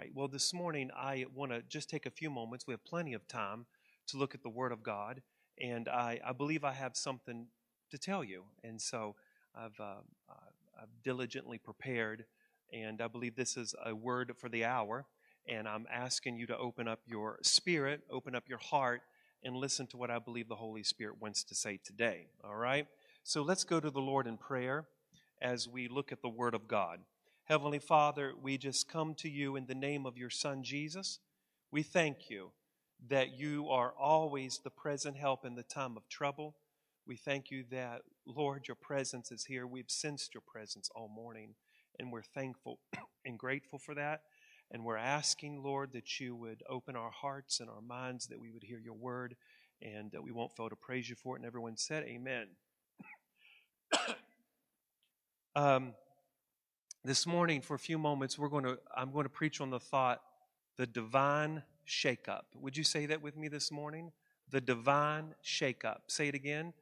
right. Well, this morning I want to just take a few moments. We have plenty of time to look at the Word of God, and I, I believe I have something to tell you. And so I've, uh, I've diligently prepared, and I believe this is a word for the hour. And I'm asking you to open up your spirit, open up your heart, and listen to what I believe the Holy Spirit wants to say today. All right? So let's go to the Lord in prayer as we look at the Word of God. Heavenly Father, we just come to you in the name of your Son Jesus. We thank you that you are always the present help in the time of trouble. We thank you that, Lord, your presence is here. We've sensed your presence all morning, and we're thankful and grateful for that. And we're asking, Lord, that you would open our hearts and our minds, that we would hear your word, and that we won't fail to praise you for it. And everyone said, Amen. um, this morning, for a few moments, we're going to, I'm going to preach on the thought, the divine shakeup. Would you say that with me this morning? The divine shakeup. Say it again.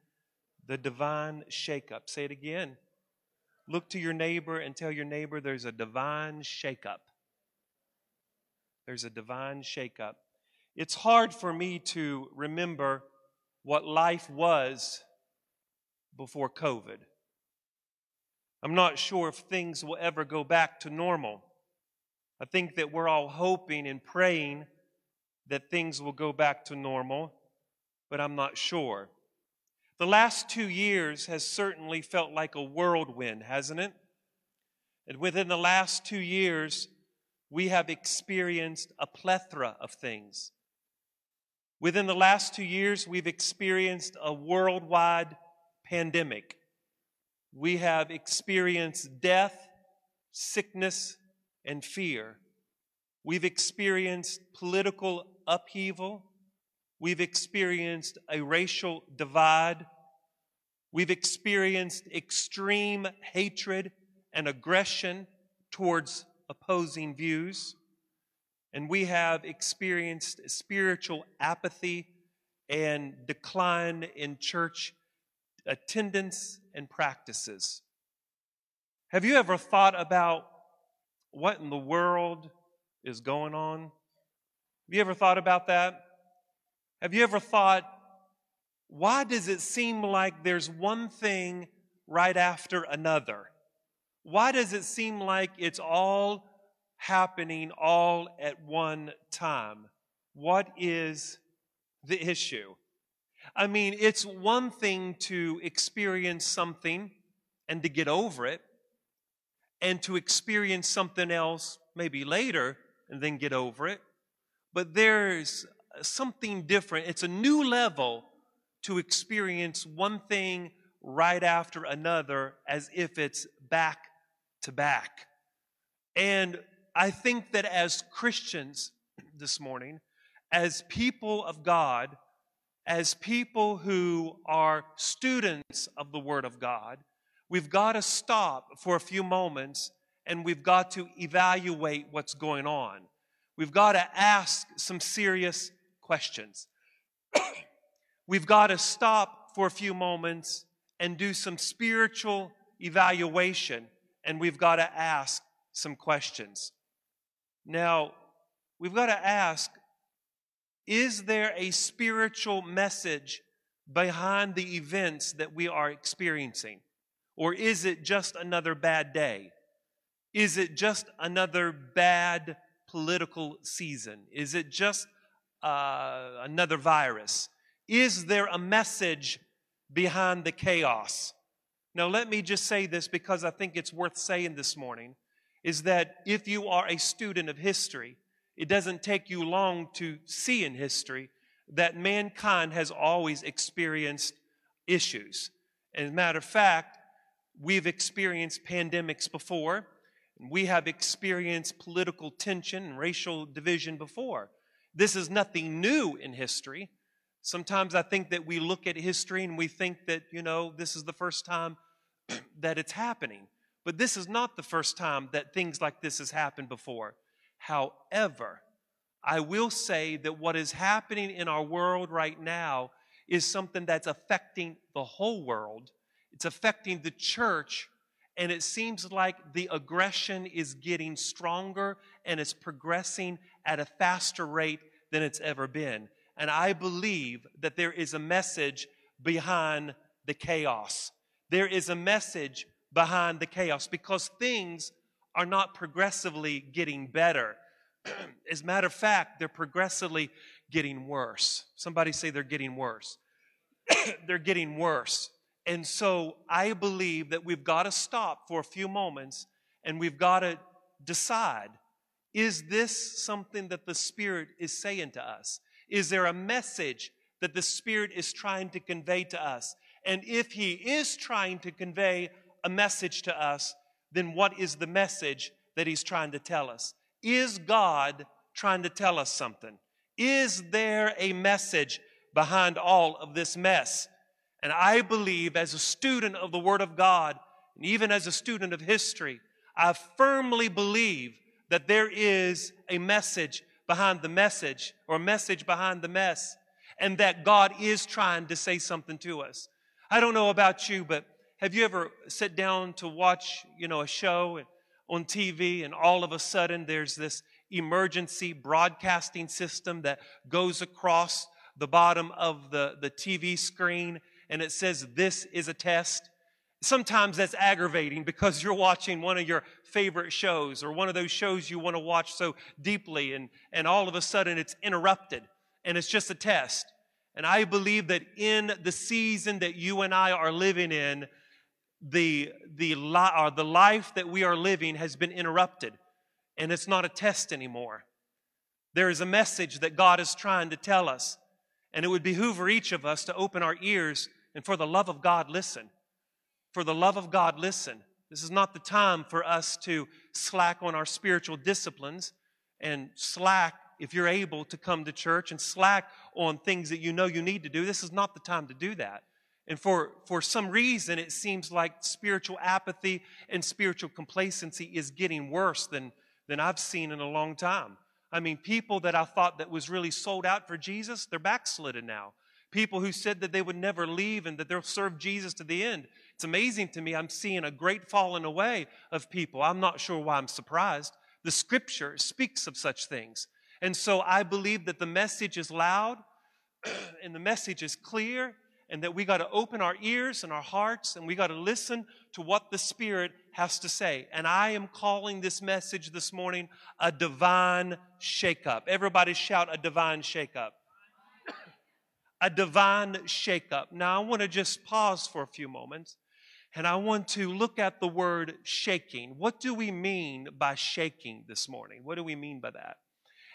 The divine shakeup. Say it again. Look to your neighbor and tell your neighbor there's a divine shakeup. There's a divine shakeup. It's hard for me to remember what life was before COVID. I'm not sure if things will ever go back to normal. I think that we're all hoping and praying that things will go back to normal, but I'm not sure. The last two years has certainly felt like a whirlwind, hasn't it? And within the last two years, we have experienced a plethora of things. Within the last two years, we've experienced a worldwide pandemic. We have experienced death, sickness, and fear. We've experienced political upheaval. We've experienced a racial divide. We've experienced extreme hatred and aggression towards opposing views. And we have experienced spiritual apathy and decline in church attendance and practices. Have you ever thought about what in the world is going on? Have you ever thought about that? Have you ever thought, why does it seem like there's one thing right after another? Why does it seem like it's all happening all at one time? What is the issue? I mean, it's one thing to experience something and to get over it, and to experience something else maybe later and then get over it. But there's something different. It's a new level to experience one thing right after another as if it's back to back. And I think that as Christians this morning, as people of God, as people who are students of the Word of God, we've got to stop for a few moments and we've got to evaluate what's going on. We've got to ask some serious questions. we've got to stop for a few moments and do some spiritual evaluation and we've got to ask some questions. Now, we've got to ask is there a spiritual message behind the events that we are experiencing? Or is it just another bad day? Is it just another bad political season? Is it just uh, another virus? Is there a message behind the chaos? Now, let me just say this because I think it's worth saying this morning is that if you are a student of history, it doesn't take you long to see in history that mankind has always experienced issues. As a matter of fact, we've experienced pandemics before. We have experienced political tension and racial division before. This is nothing new in history. Sometimes I think that we look at history and we think that, you know, this is the first time that it's happening. But this is not the first time that things like this has happened before. However, I will say that what is happening in our world right now is something that's affecting the whole world. It's affecting the church and it seems like the aggression is getting stronger and it's progressing at a faster rate than it's ever been. And I believe that there is a message behind the chaos. There is a message behind the chaos because things are not progressively getting better. As a matter of fact, they're progressively getting worse. Somebody say they're getting worse. they're getting worse. And so I believe that we've got to stop for a few moments and we've got to decide is this something that the Spirit is saying to us? Is there a message that the Spirit is trying to convey to us? And if He is trying to convey a message to us, then what is the message that He's trying to tell us? Is God trying to tell us something? Is there a message behind all of this mess? And I believe, as a student of the Word of God, and even as a student of history, I firmly believe that there is a message behind the message or a message behind the mess and that God is trying to say something to us. I don't know about you, but have you ever sat down to watch, you know, a show on TV and all of a sudden there's this emergency broadcasting system that goes across the bottom of the, the TV screen and it says, This is a test. Sometimes that's aggravating because you're watching one of your favorite shows or one of those shows you want to watch so deeply, and, and all of a sudden it's interrupted and it's just a test. And I believe that in the season that you and I are living in, the, the, li- or the life that we are living has been interrupted, and it's not a test anymore. There is a message that God is trying to tell us, and it would behoove each of us to open our ears and for the love of God, listen. For the love of God, listen. This is not the time for us to slack on our spiritual disciplines and slack if you're able to come to church and slack on things that you know you need to do. This is not the time to do that. And for, for some reason, it seems like spiritual apathy and spiritual complacency is getting worse than, than I've seen in a long time. I mean, people that I thought that was really sold out for Jesus, they're backslidden now. People who said that they would never leave and that they'll serve Jesus to the end. It's amazing to me. I'm seeing a great falling away of people. I'm not sure why I'm surprised. The scripture speaks of such things. And so I believe that the message is loud and the message is clear and that we got to open our ears and our hearts and we got to listen to what the Spirit has to say. And I am calling this message this morning a divine shakeup. Everybody shout a divine shakeup a divine shakeup. Now, I want to just pause for a few moments and I want to look at the word shaking. What do we mean by shaking this morning? What do we mean by that?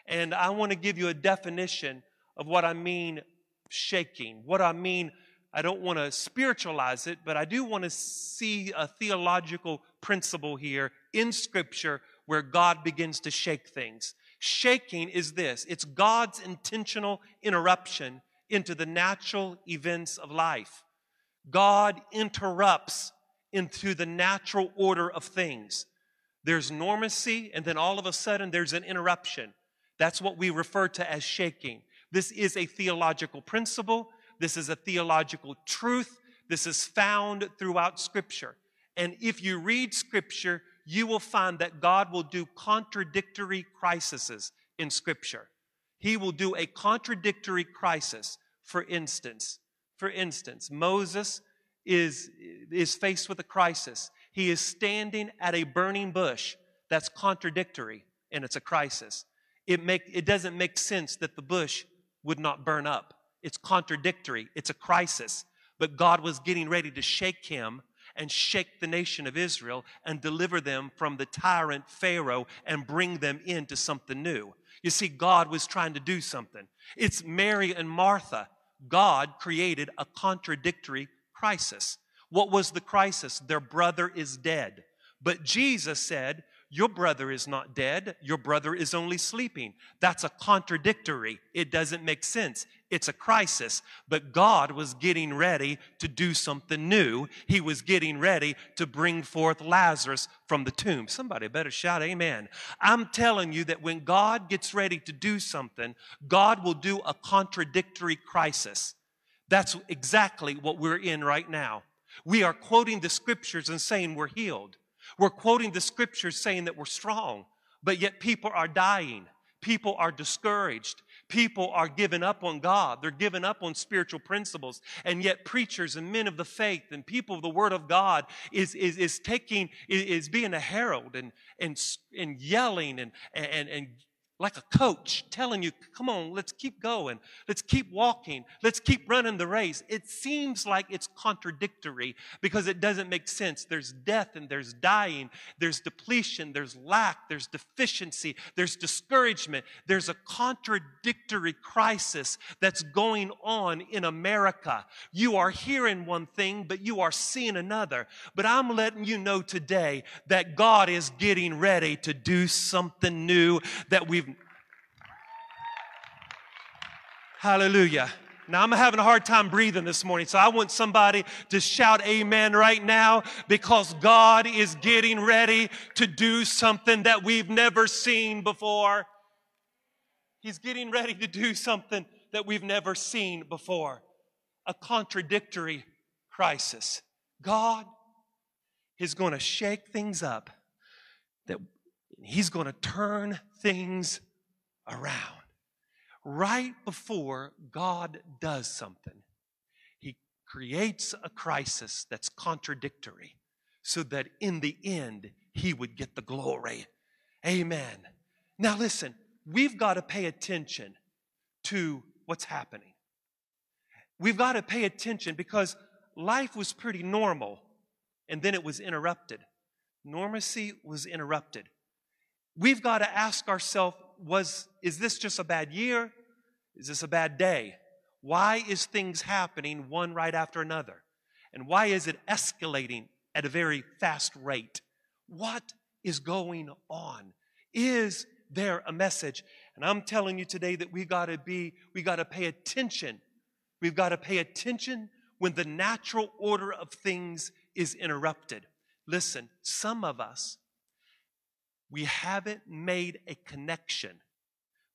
And I want to give you a definition of what I mean shaking. What I mean, I don't want to spiritualize it, but I do want to see a theological principle here in Scripture where God begins to shake things. Shaking is this it's God's intentional interruption into the natural events of life. God interrupts into the natural order of things. There's normacy, and then all of a sudden there's an interruption. That's what we refer to as shaking. This is a theological principle. This is a theological truth. This is found throughout Scripture. And if you read Scripture, you will find that God will do contradictory crises in Scripture. He will do a contradictory crisis. For instance, for instance, Moses is, is faced with a crisis. He is standing at a burning bush that's contradictory and it's a crisis. It, make, it doesn't make sense that the bush would not burn up. It's contradictory. It's a crisis. But God was getting ready to shake him and shake the nation of Israel and deliver them from the tyrant Pharaoh and bring them into something new. You see, God was trying to do something. It's Mary and Martha. God created a contradictory crisis. What was the crisis? Their brother is dead. But Jesus said, Your brother is not dead, your brother is only sleeping. That's a contradictory. It doesn't make sense. It's a crisis. But God was getting ready to do something new. He was getting ready to bring forth Lazarus from the tomb. Somebody better shout amen. I'm telling you that when God gets ready to do something, God will do a contradictory crisis. That's exactly what we're in right now. We are quoting the scriptures and saying we're healed. We're quoting the scriptures saying that we're strong, but yet people are dying. People are discouraged. People are giving up on God. They're giving up on spiritual principles. And yet preachers and men of the faith and people of the word of God is, is, is taking, is, being a herald and, and, and yelling and, and, and like a coach telling you, come on, let's keep going. Let's keep walking. Let's keep running the race. It seems like it's contradictory because it doesn't make sense. There's death and there's dying. There's depletion. There's lack. There's deficiency. There's discouragement. There's a contradictory crisis that's going on in America. You are hearing one thing, but you are seeing another. But I'm letting you know today that God is getting ready to do something new that we've Hallelujah. Now, I'm having a hard time breathing this morning, so I want somebody to shout amen right now because God is getting ready to do something that we've never seen before. He's getting ready to do something that we've never seen before a contradictory crisis. God is going to shake things up, that He's going to turn things around right before God does something, He creates a crisis that's contradictory so that in the end, He would get the glory. Amen. Now, listen, we've got to pay attention to what's happening. We've got to pay attention because life was pretty normal and then it was interrupted. Normacy was interrupted. We've got to ask ourselves was, is this just a bad year? Is this a bad day? Why is things happening one right after another? And why is it escalating at a very fast rate? What is going on? Is there a message? And I'm telling you today that we got to be, we got to pay attention. We've got to pay attention when the natural order of things is interrupted. Listen, some of us we haven't made a connection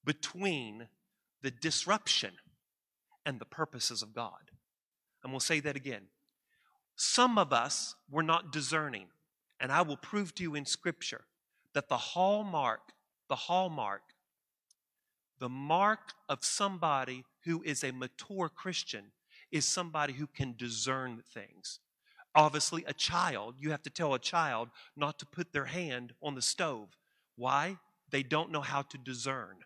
between the disruption and the purposes of God. And we'll say that again. Some of us were not discerning, and I will prove to you in Scripture that the hallmark, the hallmark, the mark of somebody who is a mature Christian is somebody who can discern things. Obviously, a child, you have to tell a child not to put their hand on the stove. Why? They don't know how to discern.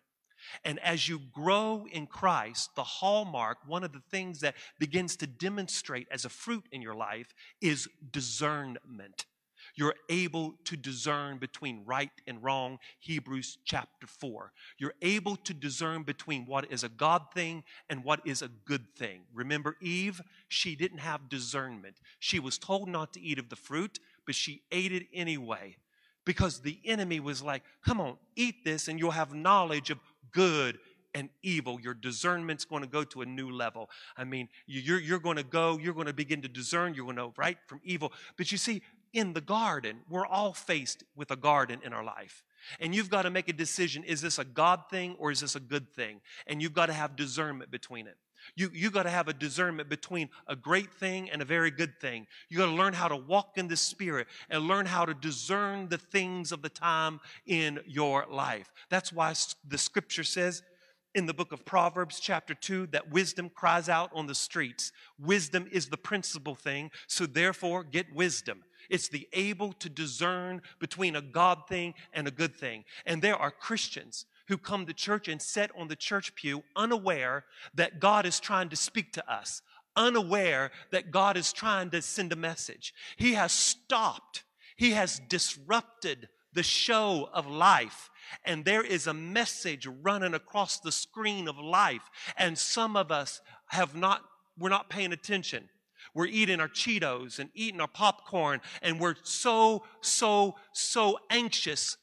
And as you grow in Christ, the hallmark, one of the things that begins to demonstrate as a fruit in your life is discernment. You're able to discern between right and wrong, Hebrews chapter 4. You're able to discern between what is a God thing and what is a good thing. Remember Eve? She didn't have discernment. She was told not to eat of the fruit, but she ate it anyway because the enemy was like, come on, eat this and you'll have knowledge of good and evil. Your discernment's going to go to a new level. I mean, you're, you're going to go, you're going to begin to discern, you're going to know right from evil. But you see, in the garden. We're all faced with a garden in our life. And you've got to make a decision is this a God thing or is this a good thing? And you've got to have discernment between it. You, you got to have a discernment between a great thing and a very good thing. You got to learn how to walk in the Spirit and learn how to discern the things of the time in your life. That's why the scripture says in the book of Proverbs, chapter 2, that wisdom cries out on the streets. Wisdom is the principal thing, so therefore get wisdom. It's the able to discern between a God thing and a good thing. And there are Christians who come to church and sit on the church pew unaware that God is trying to speak to us, unaware that God is trying to send a message. He has stopped, He has disrupted the show of life. And there is a message running across the screen of life. And some of us have not, we're not paying attention. We're eating our Cheetos and eating our popcorn, and we're so, so, so anxious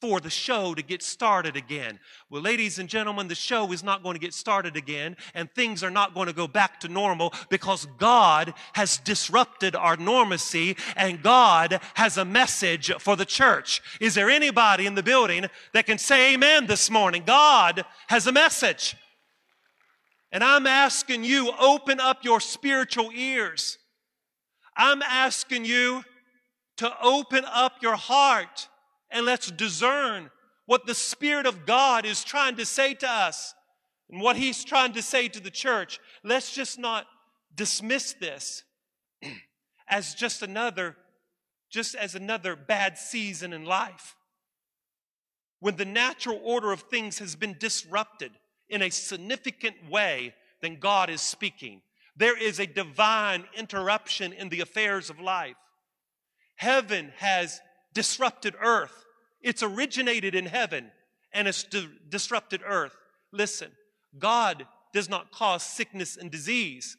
for the show to get started again. Well, ladies and gentlemen, the show is not going to get started again, and things are not going to go back to normal because God has disrupted our normacy and God has a message for the church. Is there anybody in the building that can say amen this morning? God has a message. And I'm asking you, open up your spiritual ears. I'm asking you to open up your heart and let's discern what the Spirit of God is trying to say to us and what He's trying to say to the church. Let's just not dismiss this as just another, just as another bad season in life. When the natural order of things has been disrupted in a significant way, then God is speaking. There is a divine interruption in the affairs of life. Heaven has disrupted earth. It's originated in heaven and it's di- disrupted earth. Listen, God does not cause sickness and disease.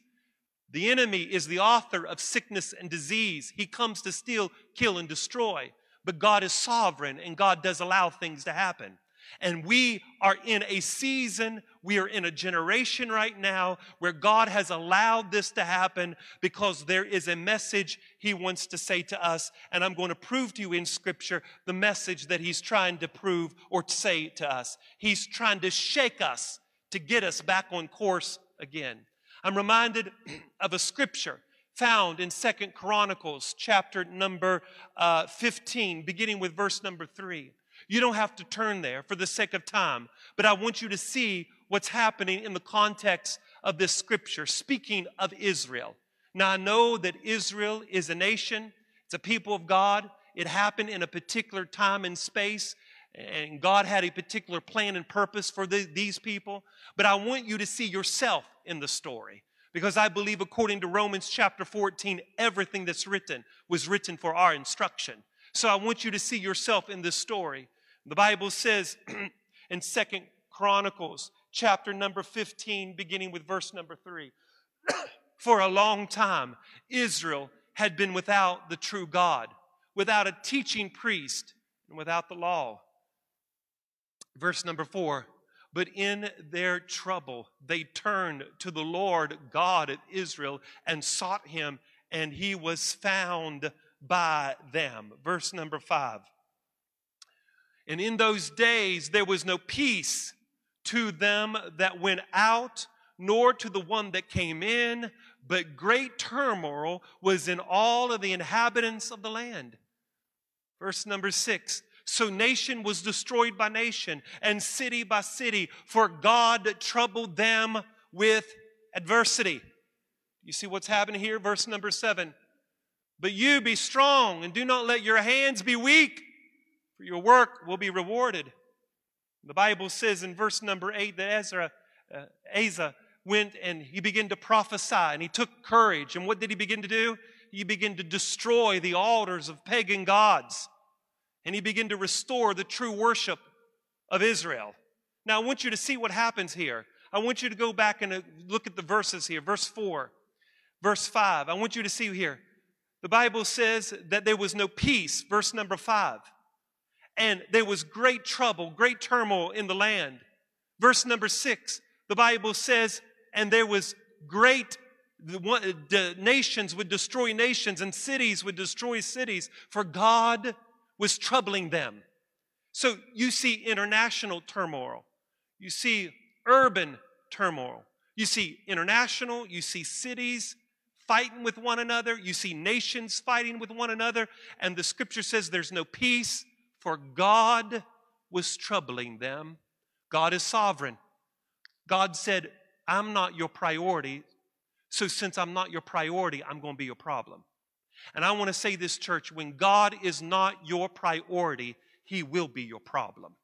The enemy is the author of sickness and disease. He comes to steal, kill, and destroy. But God is sovereign and God does allow things to happen. And we are in a season, we are in a generation right now where God has allowed this to happen because there is a message He wants to say to us. And I'm going to prove to you in Scripture the message that He's trying to prove or say to us. He's trying to shake us to get us back on course again. I'm reminded of a scripture found in Second Chronicles chapter number uh, 15, beginning with verse number 3. You don't have to turn there for the sake of time, but I want you to see what's happening in the context of this scripture, speaking of Israel. Now, I know that Israel is a nation, it's a people of God. It happened in a particular time and space, and God had a particular plan and purpose for the, these people. But I want you to see yourself in the story. Because I believe, according to Romans chapter 14, everything that's written was written for our instruction. So I want you to see yourself in this story. The Bible says in Second Chronicles chapter number 15, beginning with verse number 3, for a long time, Israel had been without the true God, without a teaching priest, and without the law. Verse number 4, but in their trouble, they turned to the Lord God of Israel and sought him, and he was found by them. Verse number five. And in those days there was no peace to them that went out, nor to the one that came in, but great turmoil was in all of the inhabitants of the land. Verse number six. So nation was destroyed by nation and city by city, for God troubled them with adversity. You see what's happening here? Verse number seven. But you be strong and do not let your hands be weak, for your work will be rewarded. The Bible says in verse number eight that Ezra, uh, Asa went and he began to prophesy and he took courage. And what did he begin to do? He began to destroy the altars of pagan gods and he began to restore the true worship of Israel. Now, I want you to see what happens here. I want you to go back and uh, look at the verses here. Verse 4, verse 5. I want you to see here. The Bible says that there was no peace, verse number five. And there was great trouble, great turmoil in the land. Verse number six, the Bible says, and there was great, the, the nations would destroy nations and cities would destroy cities, for God was troubling them. So you see international turmoil. You see urban turmoil. You see international, you see cities, fighting with one another. You see nations fighting with one another. And the scripture says there's no peace, for God was troubling them. God is sovereign. God said, I'm not your priority. So since I'm not your priority, I'm going to be your problem. And I want to say this, church when God is not your priority, he will be your problem.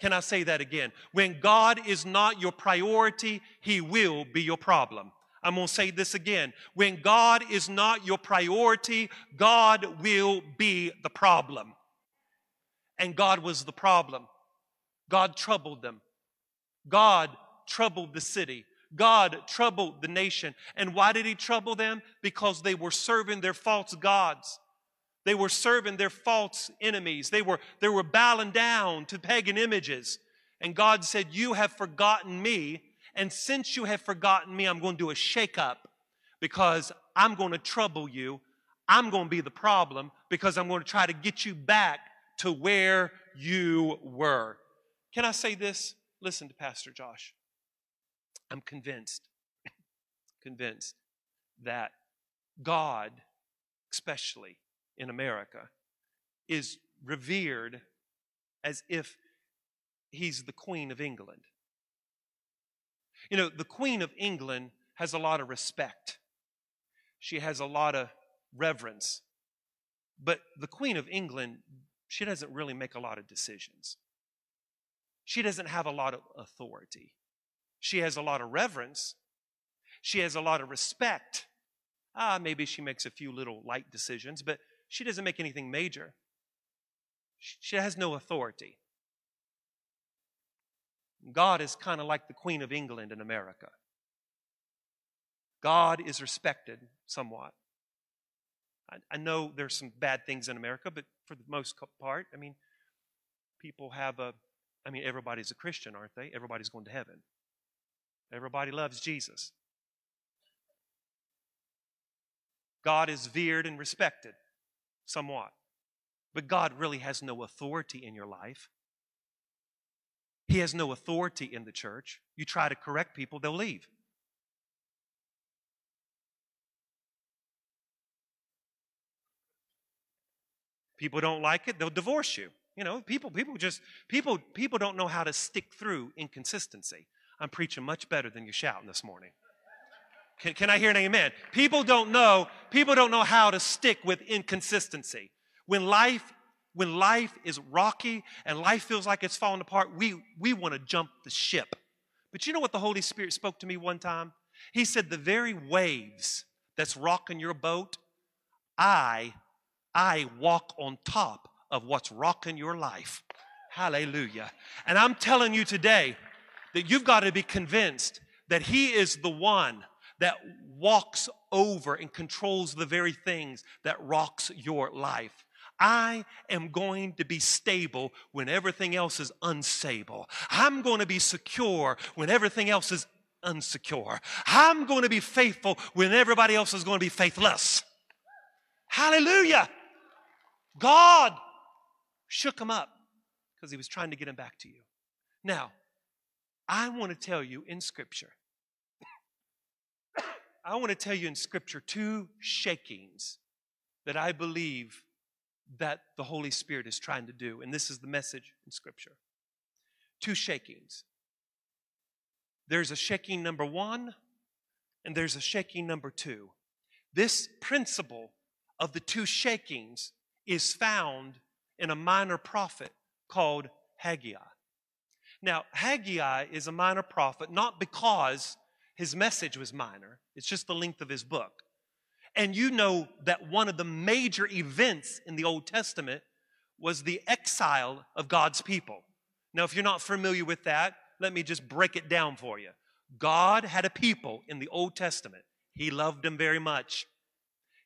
Can I say that again? When God is not your priority, he will be your problem. I'm going to say this again. When God is not your priority, God will be the problem. And God was the problem. God troubled them. God troubled the city. God troubled the nation. And why did he trouble them? Because they were serving their false gods. They were serving their false enemies. They were, they were bowing down to pagan images. And God said, You have forgotten me and since you have forgotten me, I'm going to do a shakeup because I'm going to trouble you. I'm going to be the problem because I'm going to try to get you back to where you were. Can I say this? Listen to Pastor Josh. I'm convinced, convinced that God, especially in America, is revered as if he's the Queen of England. You know, the Queen of England has a lot of respect, she has a lot of reverence. But the Queen of England, she doesn't really make a lot of decisions. She doesn't have a lot of authority. She has a lot of reverence. She has a lot of respect. Ah, maybe she makes a few little light decisions, but she doesn't make anything major. She has no authority. God is kind of like the Queen of England in America. God is respected somewhat. I, I, know there's some bad things in America, but for the most part, I mean, people have a, I mean, everybody's a Christian, aren't they? Everybody's going to heaven. Everybody loves Jesus. God is veered and respected somewhat. But God really has no authority in your life. He has no authority in the church. You try to correct people, they'll leave. People don't like it, they'll divorce you. You know, people people just people people don't know how to stick through inconsistency. I'm preaching much better than you shouting this morning. Can, can I hear an amen? People don't know, people don't know how to stick with inconsistency. When life, when life is rocky and life feels like it's falling apart, we, we want to jump the ship. But you know what the Holy Spirit spoke to me one time? He said, The very waves that's rocking your boat, I, I walk on top of what's rocking your life. Hallelujah. And I'm telling you today that you've got to be convinced that He is the one that walks over and controls the very things that rocks your life. I am going to be stable when everything else is unstable. I'm going to be secure when everything else is unsecure. I'm going to be faithful when everybody else is going to be faithless. Hallelujah. God shook him up because he was trying to get him back to you. Now, I want to tell you in Scripture I want to tell you in Scripture two shakings that I believe that the Holy Spirit is trying to do. And this is the message in Scripture. Two shakings. There's a shaking number one, and there's a shaking number two. This principle of the two shakings is found in a minor prophet called Haggai. Now, Haggai is a minor prophet not because his message was minor, it's just the length of his book. And you know that one of the major events in the Old Testament was the exile of God's people. Now, if you're not familiar with that, let me just break it down for you. God had a people in the Old Testament, He loved them very much.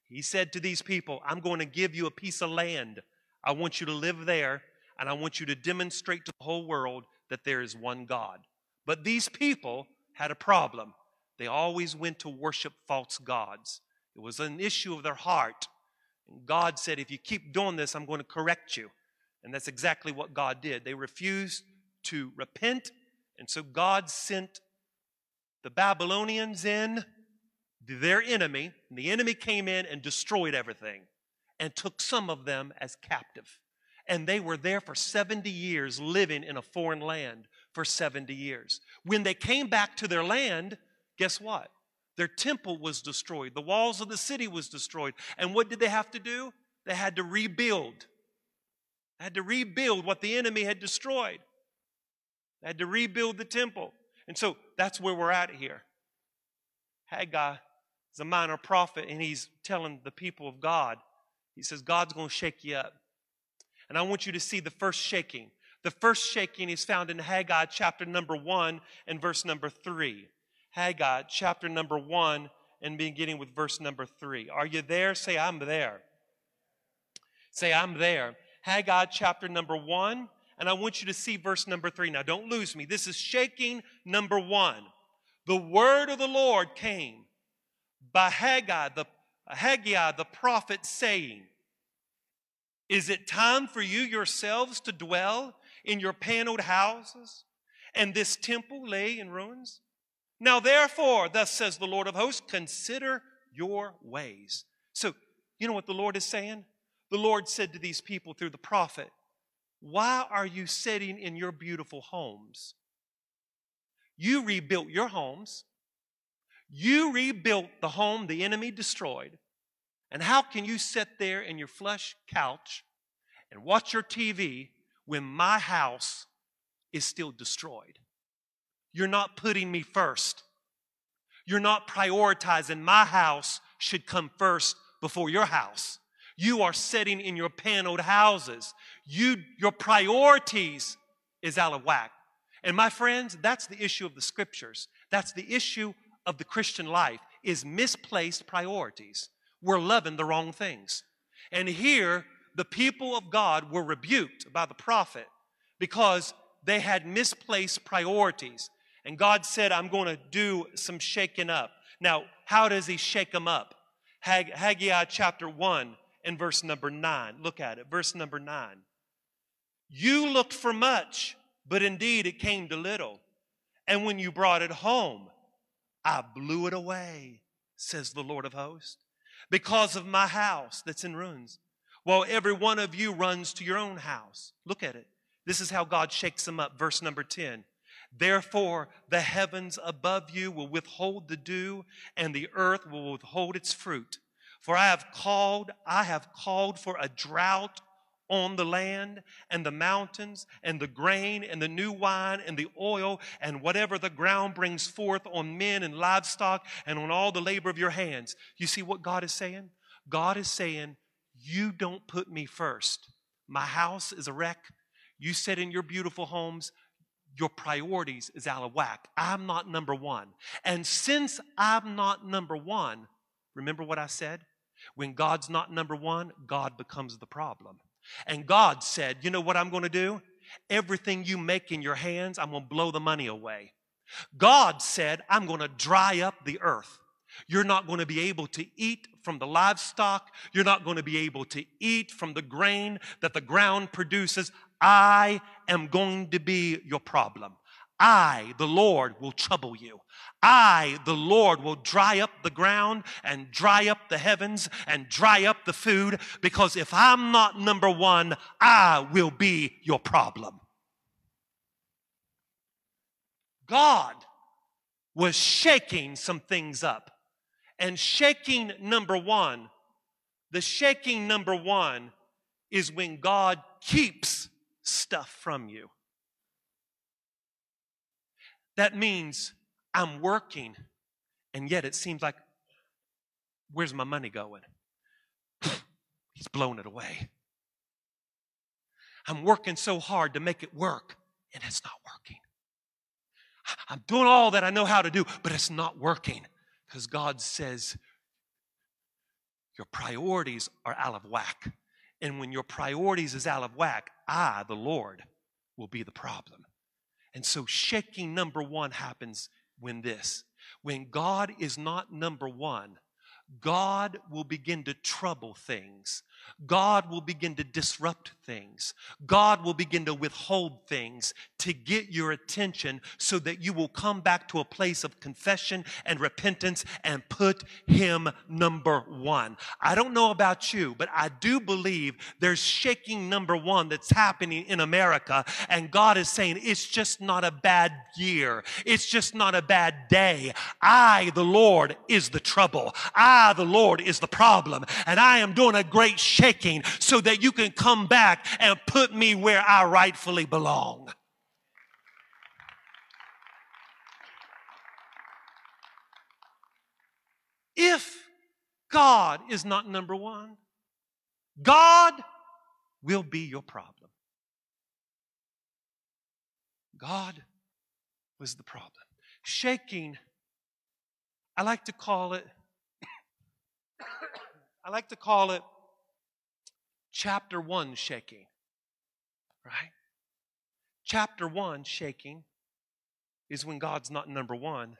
He said to these people, I'm going to give you a piece of land. I want you to live there, and I want you to demonstrate to the whole world that there is one God. But these people had a problem. They always went to worship false gods. It was an issue of their heart. And God said, If you keep doing this, I'm going to correct you. And that's exactly what God did. They refused to repent. And so God sent the Babylonians in, their enemy. And the enemy came in and destroyed everything and took some of them as captive. And they were there for 70 years living in a foreign land for 70 years. When they came back to their land, guess what? Their temple was destroyed. The walls of the city was destroyed. And what did they have to do? They had to rebuild. They had to rebuild what the enemy had destroyed. They had to rebuild the temple. And so that's where we're at here. Haggai is a minor prophet, and he's telling the people of God, he says, God's going to shake you up. And I want you to see the first shaking. The first shaking is found in Haggai chapter number one and verse number three. Haggai chapter number one and beginning with verse number three. Are you there? Say, I'm there. Say, I'm there. Haggai chapter number one, and I want you to see verse number three. Now, don't lose me. This is shaking number one. The word of the Lord came by Haggai, the Haggai, the prophet, saying, Is it time for you yourselves to dwell in your paneled houses, and this temple lay in ruins? Now, therefore, thus says the Lord of hosts, consider your ways. So, you know what the Lord is saying? The Lord said to these people through the prophet, Why are you sitting in your beautiful homes? You rebuilt your homes. You rebuilt the home the enemy destroyed. And how can you sit there in your flesh couch and watch your TV when my house is still destroyed? You're not putting me first. You're not prioritizing my house should come first before your house. You are sitting in your paneled houses. You, your priorities is out of whack. And my friends, that's the issue of the scriptures. That's the issue of the Christian life is misplaced priorities. We're loving the wrong things. And here, the people of God were rebuked by the prophet because they had misplaced priorities. And God said, I'm going to do some shaking up. Now, how does he shake them up? Hag- Haggai chapter 1 and verse number 9. Look at it, verse number 9. You looked for much, but indeed it came to little. And when you brought it home, I blew it away, says the Lord of hosts, because of my house that's in ruins. While every one of you runs to your own house. Look at it. This is how God shakes them up. Verse number 10. Therefore, the heavens above you will withhold the dew, and the earth will withhold its fruit. For I have called, I have called for a drought on the land and the mountains and the grain and the new wine and the oil and whatever the ground brings forth on men and livestock and on all the labor of your hands. You see what God is saying? God is saying, You don't put me first. My house is a wreck. You sit in your beautiful homes your priorities is out of whack. I'm not number one. And since I'm not number one, remember what I said? When God's not number one, God becomes the problem. And God said, You know what I'm going to do? Everything you make in your hands, I'm going to blow the money away. God said, I'm going to dry up the earth. You're not going to be able to eat from the livestock. You're not going to be able to eat from the grain that the ground produces. I am going to be your problem. I, the Lord, will trouble you. I, the Lord, will dry up the ground and dry up the heavens and dry up the food because if I'm not number one, I will be your problem. God was shaking some things up. And shaking number one, the shaking number one is when God keeps stuff from you. That means I'm working, and yet it seems like, where's my money going? He's blown it away. I'm working so hard to make it work, and it's not working. I'm doing all that I know how to do, but it's not working because God says your priorities are out of whack. And when your priorities is out of whack, I, the Lord, will be the problem. And so shaking number one happens when this. When God is not number one, God will begin to trouble things. God will begin to disrupt things. God will begin to withhold things to get your attention so that you will come back to a place of confession and repentance and put Him number one. I don't know about you, but I do believe there's shaking number one that's happening in America, and God is saying it's just not a bad year. It's just not a bad day. I, the Lord, is the trouble. I, the Lord, is the problem, and I am doing a great shaking so that you can come back and put me where I rightfully belong. If God is not number one, God will be your problem. God was the problem. Shaking, I like to call it, I like to call it chapter one shaking, right? Chapter one shaking is when God's not number one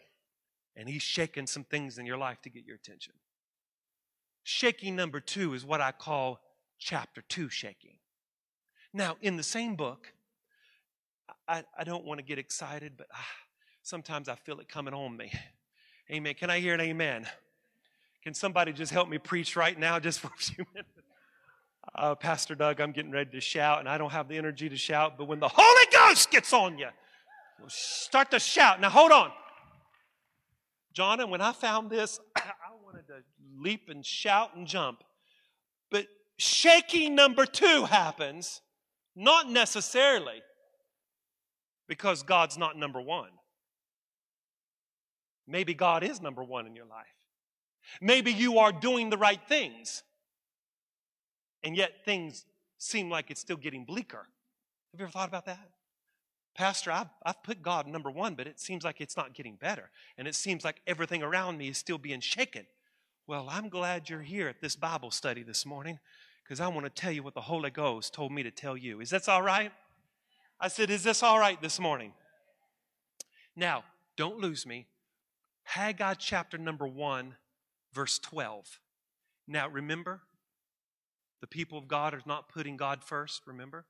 and He's shaking some things in your life to get your attention. Shaking number two is what I call chapter two shaking. Now, in the same book, I, I don't want to get excited, but ah, sometimes I feel it coming on me. Amen. Can I hear an amen? Can somebody just help me preach right now, just for a few minutes? Uh, Pastor Doug, I'm getting ready to shout, and I don't have the energy to shout, but when the Holy Ghost gets on you, start to shout. Now, hold on. John, and when I found this, I wanted to leap and shout and jump. But shaking number two happens, not necessarily because God's not number one. Maybe God is number one in your life. Maybe you are doing the right things, and yet things seem like it's still getting bleaker. Have you ever thought about that? Pastor, I've, I've put God number one, but it seems like it's not getting better. And it seems like everything around me is still being shaken. Well, I'm glad you're here at this Bible study this morning because I want to tell you what the Holy Ghost told me to tell you. Is that all right? I said, Is this all right this morning? Now, don't lose me. Haggai chapter number 1, verse 12. Now, remember, the people of God are not putting God first, remember?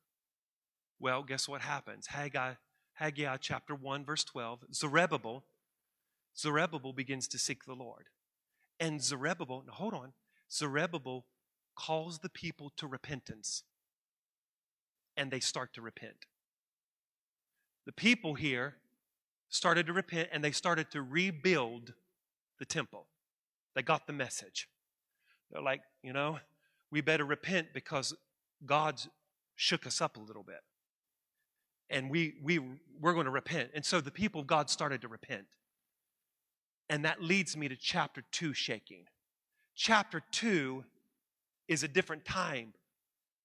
Well, guess what happens? Haggai, Haggai chapter 1, verse 12. Zerubbabel, Zerubbabel begins to seek the Lord. And Zerubbabel, now hold on, Zerubbabel calls the people to repentance. And they start to repent. The people here started to repent and they started to rebuild the temple. They got the message. They're like, you know, we better repent because God's shook us up a little bit. And we, we, we're going to repent. And so the people of God started to repent. And that leads me to chapter 2 shaking. Chapter 2 is a different time,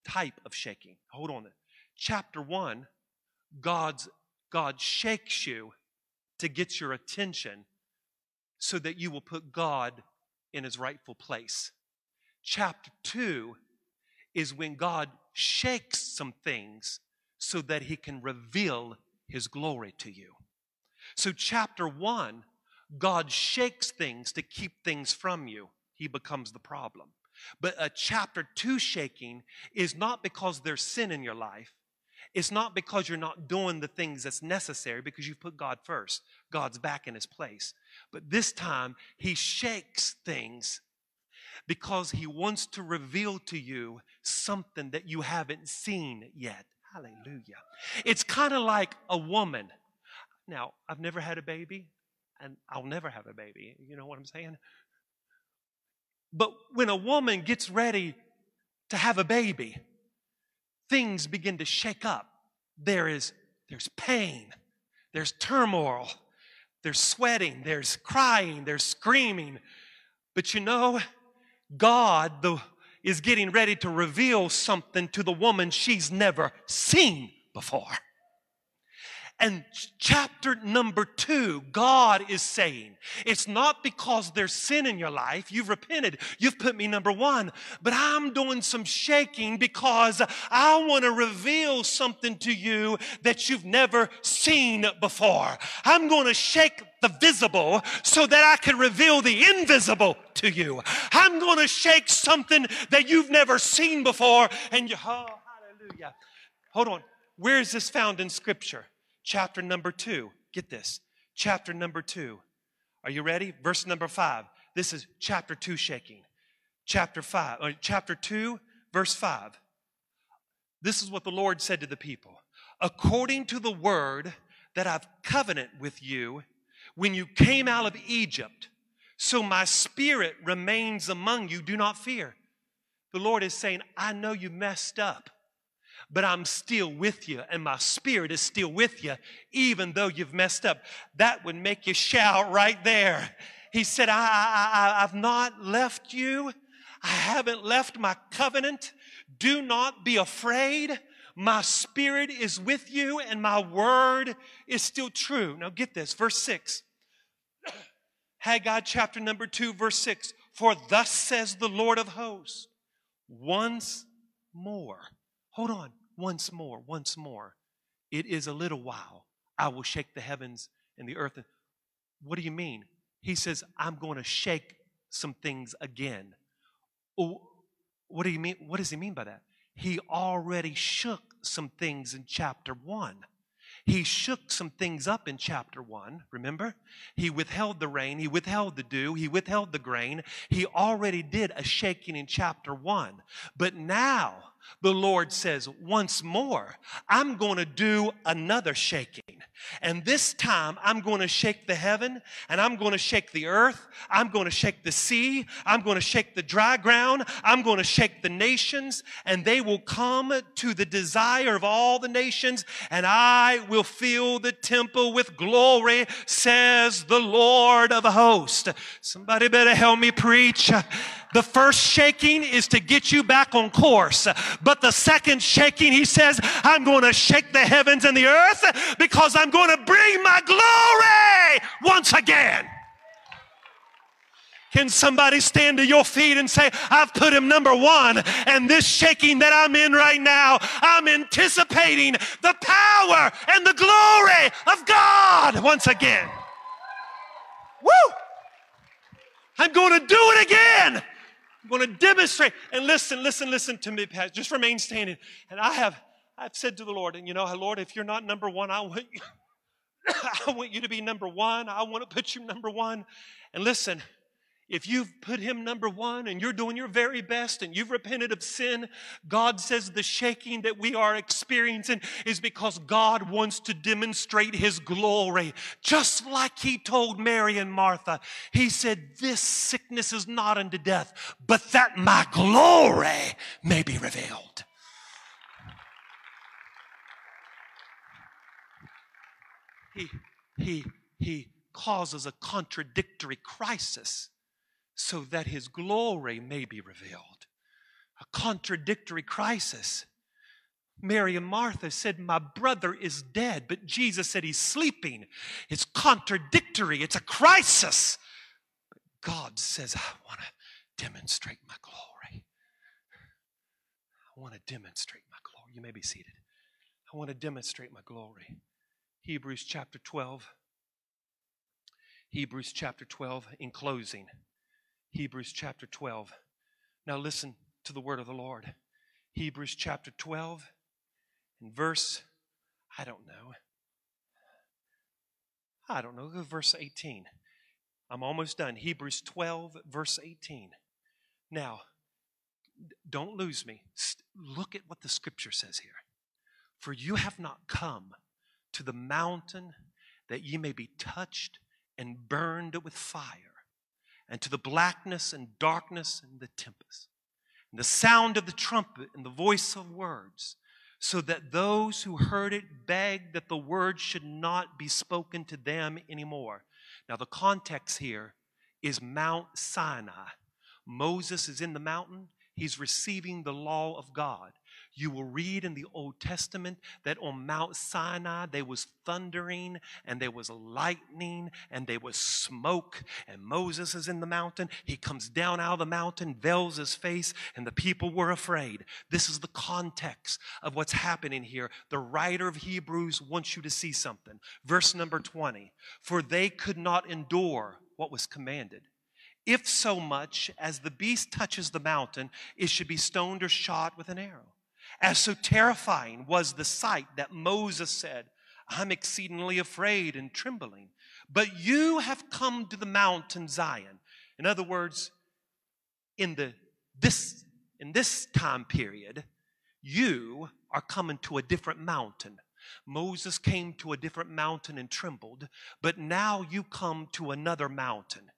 type of shaking. Hold on. Chapter 1, God's, God shakes you to get your attention so that you will put God in his rightful place. Chapter 2 is when God shakes some things so that he can reveal his glory to you. So, chapter 1, God shakes things to keep things from you. He becomes the problem. But a chapter 2 shaking is not because there's sin in your life. It's not because you're not doing the things that's necessary because you've put God first. God's back in his place. But this time, he shakes things because he wants to reveal to you something that you haven't seen yet. Hallelujah. It's kind of like a woman. Now, I've never had a baby, and I'll never have a baby. You know what I'm saying? But when a woman gets ready to have a baby, things begin to shake up. There is there's pain, there's turmoil, there's sweating, there's crying, there's screaming. But you know, God the, is getting ready to reveal something to the woman she's never seen before. And chapter number two, God is saying, it's not because there's sin in your life. You've repented. You've put me number one. But I'm doing some shaking because I want to reveal something to you that you've never seen before. I'm going to shake the visible so that I can reveal the invisible to you. I'm going to shake something that you've never seen before. And you, oh, hallelujah. Hold on. Where is this found in scripture? Chapter number two. Get this. Chapter number two. Are you ready? Verse number five. This is chapter two shaking. Chapter five, or uh, chapter two, verse five. This is what the Lord said to the people. According to the word that I've covenant with you when you came out of Egypt, so my spirit remains among you. Do not fear. The Lord is saying, I know you messed up but I'm still with you and my spirit is still with you, even though you've messed up. That would make you shout right there. He said, I, I, I, I've not left you. I haven't left my covenant. Do not be afraid. My spirit is with you and my word is still true. Now get this, verse 6. Haggai chapter number 2, verse 6. For thus says the Lord of hosts, once more. Hold on once more, once more. It is a little while. I will shake the heavens and the earth. What do you mean? He says, I'm going to shake some things again. What do you mean? What does he mean by that? He already shook some things in chapter one. He shook some things up in chapter one, remember? He withheld the rain, he withheld the dew, he withheld the grain. He already did a shaking in chapter one. But now, the Lord says, once more, I'm going to do another shaking. And this time, I'm going to shake the heaven and I'm going to shake the earth. I'm going to shake the sea. I'm going to shake the dry ground. I'm going to shake the nations and they will come to the desire of all the nations and I will fill the temple with glory, says the Lord of hosts. Somebody better help me preach. The first shaking is to get you back on course. But the second shaking, he says, I'm going to shake the heavens and the earth because I'm going to bring my glory once again. Can somebody stand to your feet and say, I've put him number one, and this shaking that I'm in right now, I'm anticipating the power and the glory of God once again. Woo! I'm going to do it again. I'm going to demonstrate. And listen, listen, listen to me, Pat. Just remain standing. And I have, I've said to the Lord, and you know, Lord, if you're not number one, I want you, I want you to be number one. I want to put you number one. And listen, if you've put him number one and you're doing your very best and you've repented of sin, God says the shaking that we are experiencing is because God wants to demonstrate his glory. Just like he told Mary and Martha, he said, This sickness is not unto death, but that my glory may be revealed. He, he, he causes a contradictory crisis so that his glory may be revealed. A contradictory crisis. Mary and Martha said, My brother is dead, but Jesus said he's sleeping. It's contradictory, it's a crisis. But God says, I want to demonstrate my glory. I want to demonstrate my glory. You may be seated. I want to demonstrate my glory. Hebrews chapter 12. Hebrews chapter 12, in closing. Hebrews chapter 12. Now listen to the word of the Lord. Hebrews chapter 12 and verse, I don't know. I don't know, Go verse 18. I'm almost done. Hebrews 12, verse 18. Now, don't lose me. Look at what the scripture says here. For you have not come to the mountain that ye may be touched and burned with fire and to the blackness and darkness and the tempest, and the sound of the trumpet and the voice of words, so that those who heard it begged that the word should not be spoken to them anymore. Now, the context here is Mount Sinai. Moses is in the mountain, he's receiving the law of God. You will read in the Old Testament that on Mount Sinai there was thundering and there was lightning and there was smoke. And Moses is in the mountain. He comes down out of the mountain, veils his face, and the people were afraid. This is the context of what's happening here. The writer of Hebrews wants you to see something. Verse number 20 For they could not endure what was commanded if so much as the beast touches the mountain, it should be stoned or shot with an arrow. As so terrifying was the sight that Moses said, I'm exceedingly afraid and trembling. But you have come to the mountain Zion. In other words, in the this in this time period, you are coming to a different mountain. Moses came to a different mountain and trembled, but now you come to another mountain.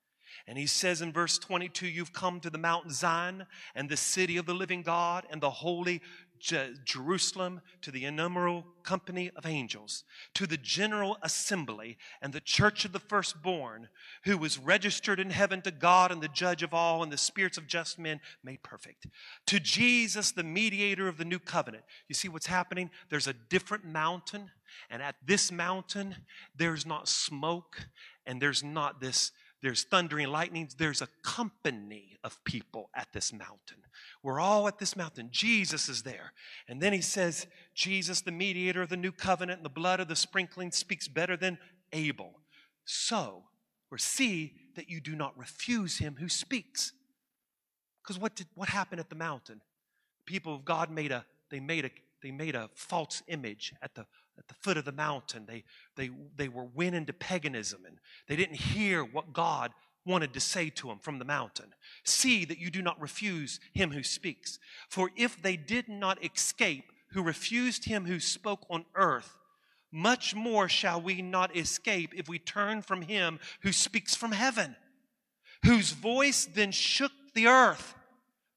And he says in verse 22, You've come to the Mount Zion and the city of the living God and the holy Je- Jerusalem, to the innumerable company of angels, to the general assembly and the church of the firstborn, who was registered in heaven to God and the judge of all, and the spirits of just men made perfect. To Jesus, the mediator of the new covenant. You see what's happening? There's a different mountain, and at this mountain, there's not smoke and there's not this there's thundering lightnings. There's a company of people at this mountain. We're all at this mountain. Jesus is there. And then he says, Jesus, the mediator of the new covenant, and the blood of the sprinkling speaks better than Abel. So, or see that you do not refuse him who speaks. Because what did what happened at the mountain? People of God made a they made a they made a false image at the at the foot of the mountain. They, they, they were went into paganism and they didn't hear what God wanted to say to them from the mountain. See that you do not refuse him who speaks. For if they did not escape who refused him who spoke on earth, much more shall we not escape if we turn from him who speaks from heaven, whose voice then shook the earth.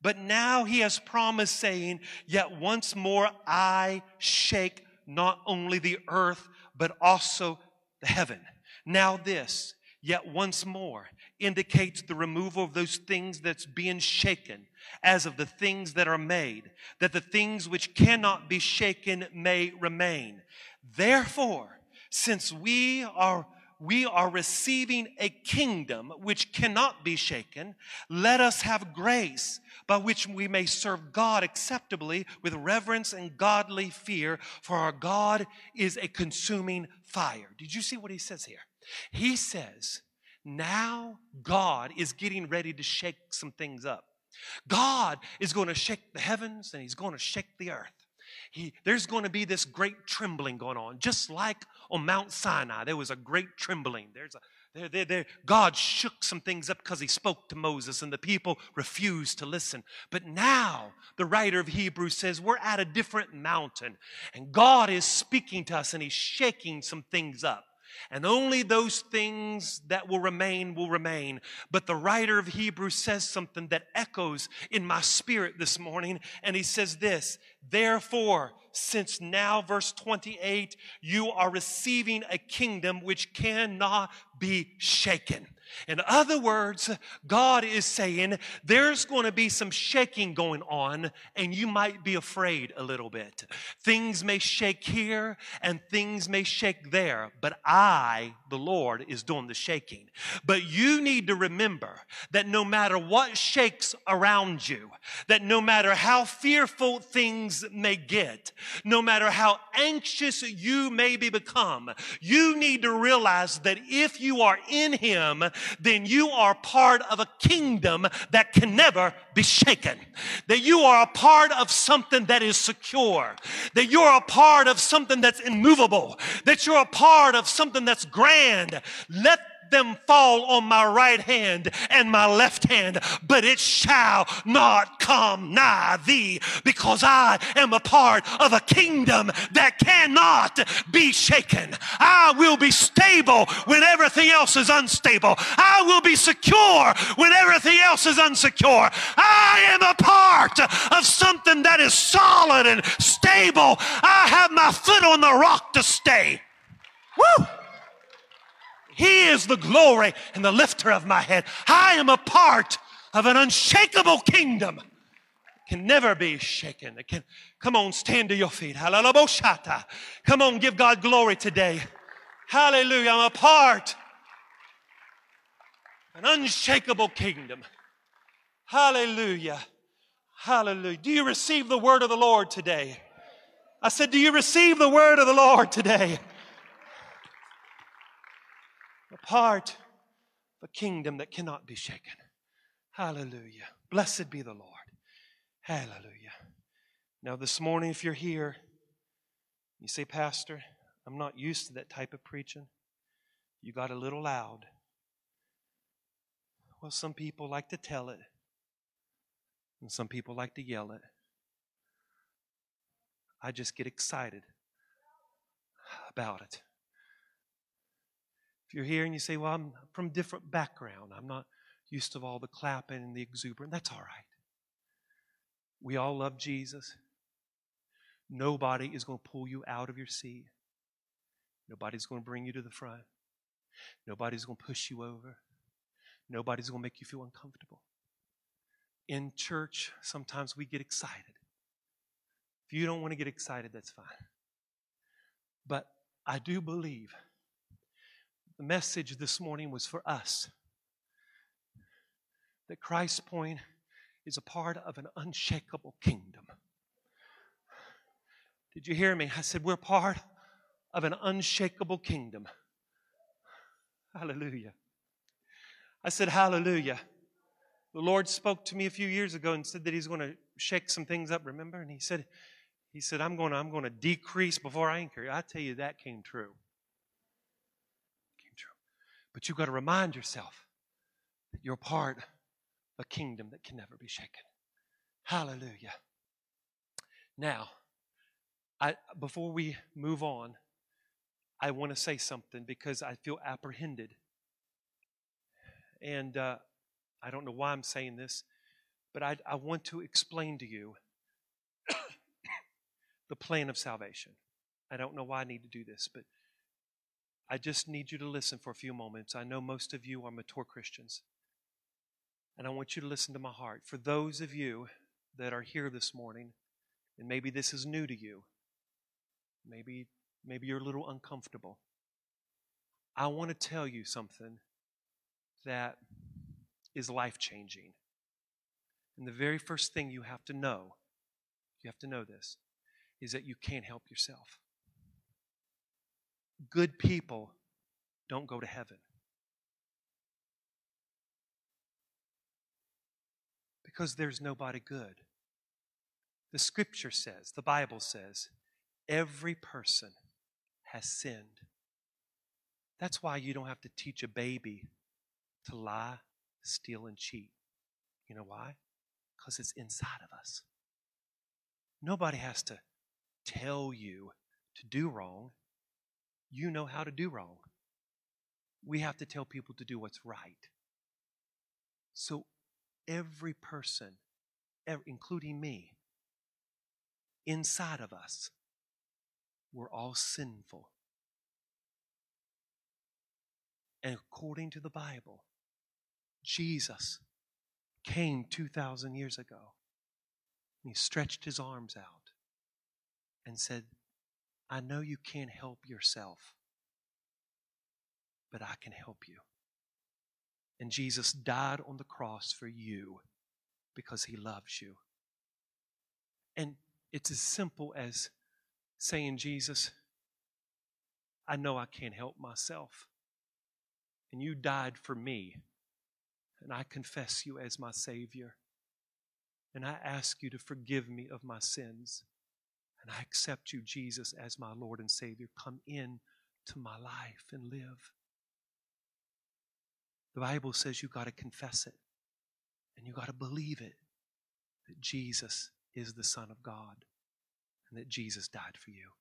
But now he has promised, saying, Yet once more I shake not only the earth, but also the heaven. Now, this, yet once more, indicates the removal of those things that's being shaken as of the things that are made, that the things which cannot be shaken may remain. Therefore, since we are we are receiving a kingdom which cannot be shaken, let us have grace by which we may serve God acceptably with reverence and godly fear, for our God is a consuming fire. Did you see what he says here? He says, now God is getting ready to shake some things up. God is going to shake the heavens and he's going to shake the earth. He, there's going to be this great trembling going on, just like on Mount Sinai. There was a great trembling. There's a there, there, there. God shook some things up because he spoke to Moses, and the people refused to listen. But now, the writer of Hebrews says we're at a different mountain, and God is speaking to us, and he's shaking some things up and only those things that will remain will remain. But the writer of Hebrews says something that echoes in my spirit this morning, and he says this Therefore, since now, verse 28, you are receiving a kingdom which cannot be shaken. In other words, God is saying there's going to be some shaking going on, and you might be afraid a little bit. Things may shake here and things may shake there, but I, the Lord, is doing the shaking. But you need to remember that no matter what shakes around you, that no matter how fearful things may get, no matter how anxious you may be become, you need to realize that if you are in Him, then you are part of a kingdom that can never be shaken. That you are a part of something that is secure. That you're a part of something that's immovable. That you're a part of something that's grand. Let them fall on my right hand and my left hand, but it shall not come nigh thee because I am a part of a kingdom that cannot be shaken. I will be stable when everything else is unstable. I will be secure when everything else is unsecure. I am a part of something that is solid and stable. I have my foot on the rock to stay. Woo! He is the glory and the lifter of my head. I am a part of an unshakable kingdom. Can never be shaken. It can come on, stand to your feet. Hallelujah. Come on, give God glory today. Hallelujah. I'm a part an unshakable kingdom. Hallelujah. Hallelujah. Do you receive the word of the Lord today? I said, Do you receive the word of the Lord today? A part of a kingdom that cannot be shaken. Hallelujah. Blessed be the Lord. Hallelujah. Now, this morning, if you're here, you say, Pastor, I'm not used to that type of preaching. You got a little loud. Well, some people like to tell it, and some people like to yell it. I just get excited about it. If you're here and you say, Well, I'm from different background, I'm not used to all the clapping and the exuberance, that's all right. We all love Jesus. Nobody is going to pull you out of your seat. Nobody's going to bring you to the front. Nobody's going to push you over. Nobody's going to make you feel uncomfortable. In church, sometimes we get excited. If you don't want to get excited, that's fine. But I do believe the message this morning was for us that Christ's point is a part of an unshakable kingdom. Did you hear me? I said, We're part of an unshakable kingdom. Hallelujah. I said, Hallelujah. The Lord spoke to me a few years ago and said that He's going to shake some things up, remember? And He said, He said, I'm going to, I'm going to decrease before I increase. I tell you, that came true. But you've got to remind yourself that you're part of a kingdom that can never be shaken. Hallelujah. Now, I, before we move on, I want to say something because I feel apprehended. And uh, I don't know why I'm saying this, but I, I want to explain to you the plan of salvation. I don't know why I need to do this, but I just need you to listen for a few moments. I know most of you are mature Christians, and I want you to listen to my heart. For those of you that are here this morning, and maybe this is new to you, maybe maybe you're a little uncomfortable. I want to tell you something that is life changing. And the very first thing you have to know, you have to know this, is that you can't help yourself. Good people don't go to heaven. Because there's nobody good. The scripture says, the Bible says, every person has sinned. That's why you don't have to teach a baby to lie, steal, and cheat. You know why? Because it's inside of us. Nobody has to tell you to do wrong. You know how to do wrong. We have to tell people to do what's right. So every person, including me, inside of us, we're all sinful. And according to the Bible, Jesus came 2,000 years ago. And he stretched his arms out and said, I know you can't help yourself, but I can help you. And Jesus died on the cross for you because he loves you. And it's as simple as saying, Jesus, I know I can't help myself. And you died for me. And I confess you as my Savior. And I ask you to forgive me of my sins. And I accept you, Jesus, as my Lord and Savior. Come in to my life and live. The Bible says you got to confess it and you got to believe it that Jesus is the Son of God and that Jesus died for you.